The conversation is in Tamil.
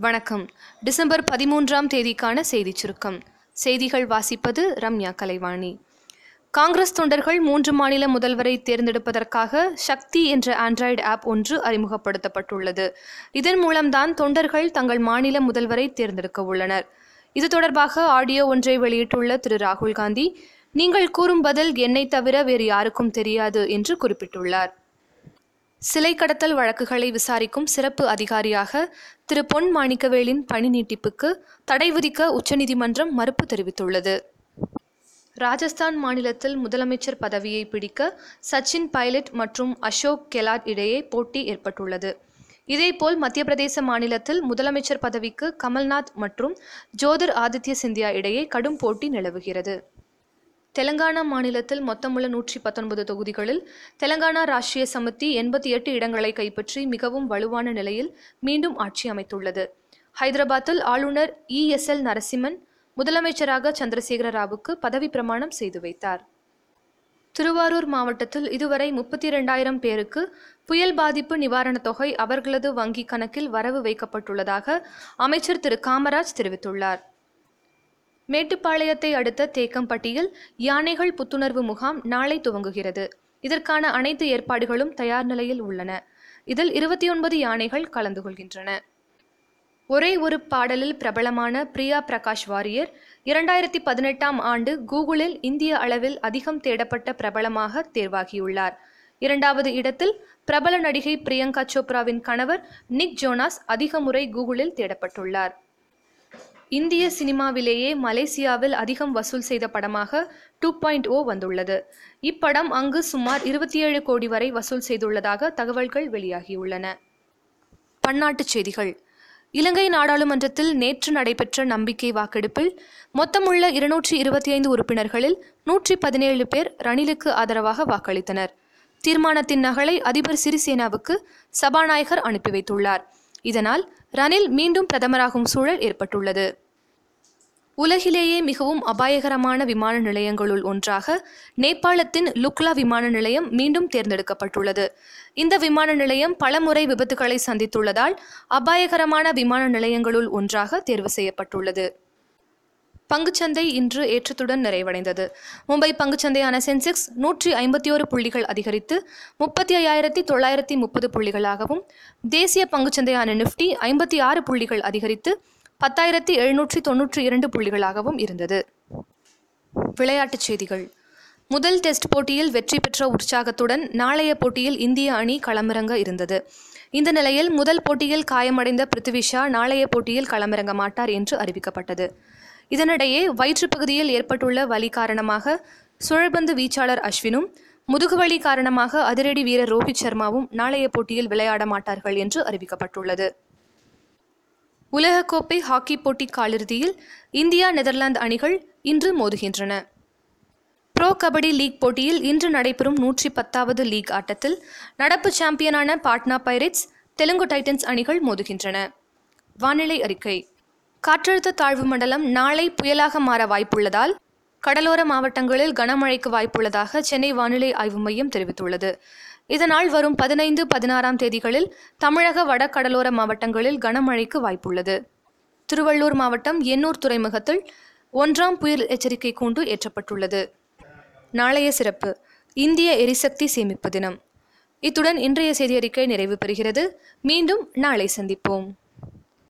வணக்கம். டிசம்பர் பதிமூன்றாம் தேதிக்கான செய்திச் சுருக்கம். செய்திகள் வாசிப்பது ரம்யா கலைவாணி. காங்கிரஸ் தொண்டர்கள் மூன்று மாநில முதல்வரை தேர்ந்தெடுப்பதற்காக சக்தி என்ற ஆண்ட்ராய்டு ஆப் ஒன்று அறிமுகப்படுத்தப்பட்டுள்ளது. இதன் மூலம்தான் தொண்டர்கள் தங்கள் மாநில முதல்வரை தேர்ந்தெடுக்க உள்ளனர். இது தொடர்பாக ஆடியோ ஒன்றை வெளியிட்டுள்ள திரு. ராகுல் காந்தி நீங்கள் கூறும் பதில் என்னை தவிர வேறு யாருக்கும் தெரியாது என்று குறிப்பிட்டுள்ளார். சிலை கடத்தல் வழக்குகளை விசாரிக்கும் சிறப்பு அதிகாரியாக திரு. பொன் மாணிக்கவேலின் பணி நீட்டிப்புக்கு தடை விதிக்க உச்சநீதிமன்றம் மறுப்பு தெரிவித்துள்ளது. ராஜஸ்தான் மாநிலத்தில் முதலமைச்சர் பதவியை பிடிக்க சச்சின் பைலட் மற்றும் அசோக் கெலாட் இடையே போட்டி ஏற்பட்டுள்ளது. இதேபோல் மத்திய பிரதேச மாநிலத்தில் முதலமைச்சர் பதவிக்கு கமல்நாத் மற்றும் ஜோதிர் ஆதித்ய சிந்தியா இடையே கடும் போட்டி நிலவுகிறது. தெலங்கானா மாநிலத்தில் மொத்தமுள்ள நூற்றி பத்தொன்பது தொகுதிகளில் தெலங்கானா ராஷ்டிரிய சமிதி எண்பத்தி எட்டு இடங்களை கைப்பற்றி மிகவும் வலுவான நிலையில் மீண்டும் ஆட்சி அமைத்துள்ளது. ஹைதராபாத்தில் ஆளுநர் இ எஸ் எல் நரசிம்மன் முதலமைச்சராக சந்திரசேகர ராவுக்கு பதவி பிரமாணம் செய்து வைத்தார். திருவாரூர் மாவட்டத்தில் இதுவரை முப்பத்தி இரண்டாயிரம் பேருக்கு புயல் பாதிப்பு நிவாரணத் தொகை அவர்களது வங்கி கணக்கில் வரவு வைக்கப்பட்டுள்ளதாக அமைச்சர் திரு காமராஜ் தெரிவித்துள்ளார். மேட்டுப்பாளையத்தை அடுத்த தேக்கம்பட்டியில் யானைகள் புத்துணர்வு முகாம் நாளை துவங்குகிறது. இதற்கான அனைத்து ஏற்பாடுகளும் தயார் நிலையில் உள்ளன. இதில் இருபத்தி ஒன்பது யானைகள் கலந்து கொள்கின்றன. ஒரே ஒரு பாடலில் பிரபலமான பிரியா பிரகாஷ் வாரியர் இரண்டாயிரத்தி பதினெட்டாம் ஆண்டு கூகுளில் இந்திய அளவில் அதிகம் தேடப்பட்ட பிரபலமாக தேர்வாகியுள்ளார். இரண்டாவது இடத்தில் பிரபல நடிகை பிரியங்கா சோப்ராவின் கணவர் நிக் ஜோனாஸ் அதிக முறை கூகுளில் தேடப்பட்டுள்ளார். இந்திய சினிமாவிலேயே மலேசியாவில் அதிகம் வசூல் செய்த படமாக டூ பாயிண்ட் ஓ வந்துள்ளது. இப்படம் அங்கு சுமார் இருபத்தி ஏழு கோடி வரை வசூல் செய்துள்ளதாக தகவல்கள் வெளியாகியுள்ளன. பன்னாட்டுச் செய்திகள். இலங்கை நாடாளுமன்றத்தில் நேற்று நடைபெற்ற நம்பிக்கை வாக்கெடுப்பில் மொத்தமுள்ள இருநூற்றி இருபத்தி ஐந்து உறுப்பினர்களில் நூற்றி பதினேழு பேர் ரணிலுக்கு ஆதரவாக வாக்களித்தனர். தீர்மானத்தின் நகலை அதிபர் சிறிசேனாவுக்கு சபாநாயகர் அனுப்பி வைத்துள்ளார். இதனால் ரணில் மீண்டும் பிரதமராகும் சூழல் ஏற்பட்டுள்ளது. உலகிலேயே மிகவும் அபாயகரமான விமான நிலையங்களுள் ஒன்றாக நேபாளத்தின் லுக்லா விமான நிலையம் மீண்டும் தேர்ந்தெடுக்கப்பட்டுள்ளது. இந்த விமான நிலையம் பலமுறை விபத்துகளை சந்தித்துள்ளதால் அபாயகரமான விமான நிலையங்களுள் ஒன்றாக தேர்வு செய்யப்பட்டுள்ளது. பங்குச்சந்தை இன்று ஏற்றத்துடன் நிறைவடைந்தது. மும்பை பங்குச்சந்தையான சென்செக்ஸ் நூற்றி ஐம்பத்தி ஓரு புள்ளிகள் அதிகரித்து முப்பத்தி ஐயாயிரத்தி தொள்ளாயிரத்தி முப்பது புள்ளிகளாகவும் தேசிய பங்குச்சந்தையான நிஃப்டி ஐம்பத்தி ஆறு புள்ளிகள் அதிகரித்து பத்தாயிரத்தி எழுநூற்றி தொன்னூற்றி இரண்டு புள்ளிகளாகவும் இருந்தது. விளையாட்டுச் செய்திகள். முதல் டெஸ்ட் போட்டியில் வெற்றி பெற்ற உற்சாகத்துடன் நாளைய போட்டியில் இந்திய அணி களமிறங்க இருந்தது. இந்த நிலையில் முதல் போட்டியில் காயமடைந்த பிருத்திவி ஷா நாளைய போட்டியில் களமிறங்க மாட்டார் என்று அறிவிக்கப்பட்டது. இதனிடையே வயிற்றுப்பகுதியில் ஏற்பட்டுள்ள வலி காரணமாக சுழற்பந்து வீச்சாளர் அஸ்வினும் முதுகுவலி காரணமாக அதிரடி வீரர் ரோஹித் சர்மாவும் நாளைய போட்டியில் விளையாட மாட்டார்கள் என்று அறிவிக்கப்பட்டுள்ளது. உலகக்கோப்பை ஹாக்கி போட்டி காலிறுதியில் இந்தியா நெதர்லாந்து அணிகள் இன்று மோதுகின்றன. ப்ரோ கபடி லீக் போட்டியில் இன்று நடைபெறும் நூற்றி பத்தாவது லீக் ஆட்டத்தில் நடப்பு சாம்பியனான பாட்னா பைரேட்ஸ் தெலுங்கு டைட்டன்ஸ் அணிகள் மோதுகின்றன. வானிலை அறிக்கை. காற்றழுத்த தாழ்வு மண்டலம் நாளை புயலாக மாற வாய்ப்புள்ளதால் கடலோர மாவட்டங்களில் கனமழைக்கு வாய்ப்புள்ளதாக சென்னை வானிலை ஆய்வு மையம் தெரிவித்துள்ளது. இதனால் வரும் பதினைந்து பதினாறாம் தேதிகளில் தமிழக வடகடலோர மாவட்டங்களில் கனமழைக்கு வாய்ப்புள்ளது. திருவள்ளூர் மாவட்டம் எண்ணூர் துறைமுகத்தில் ஒன்றாம் புயல் எச்சரிக்கை கூண்டு ஏற்றப்பட்டுள்ளது. நாளைய சிறப்பு இந்திய எரிசக்தி சேமிப்பு தினம். இத்துடன் இன்றைய செய்தியறிக்கை நிறைவு பெறுகிறது. மீண்டும் நாளை சந்திப்போம்.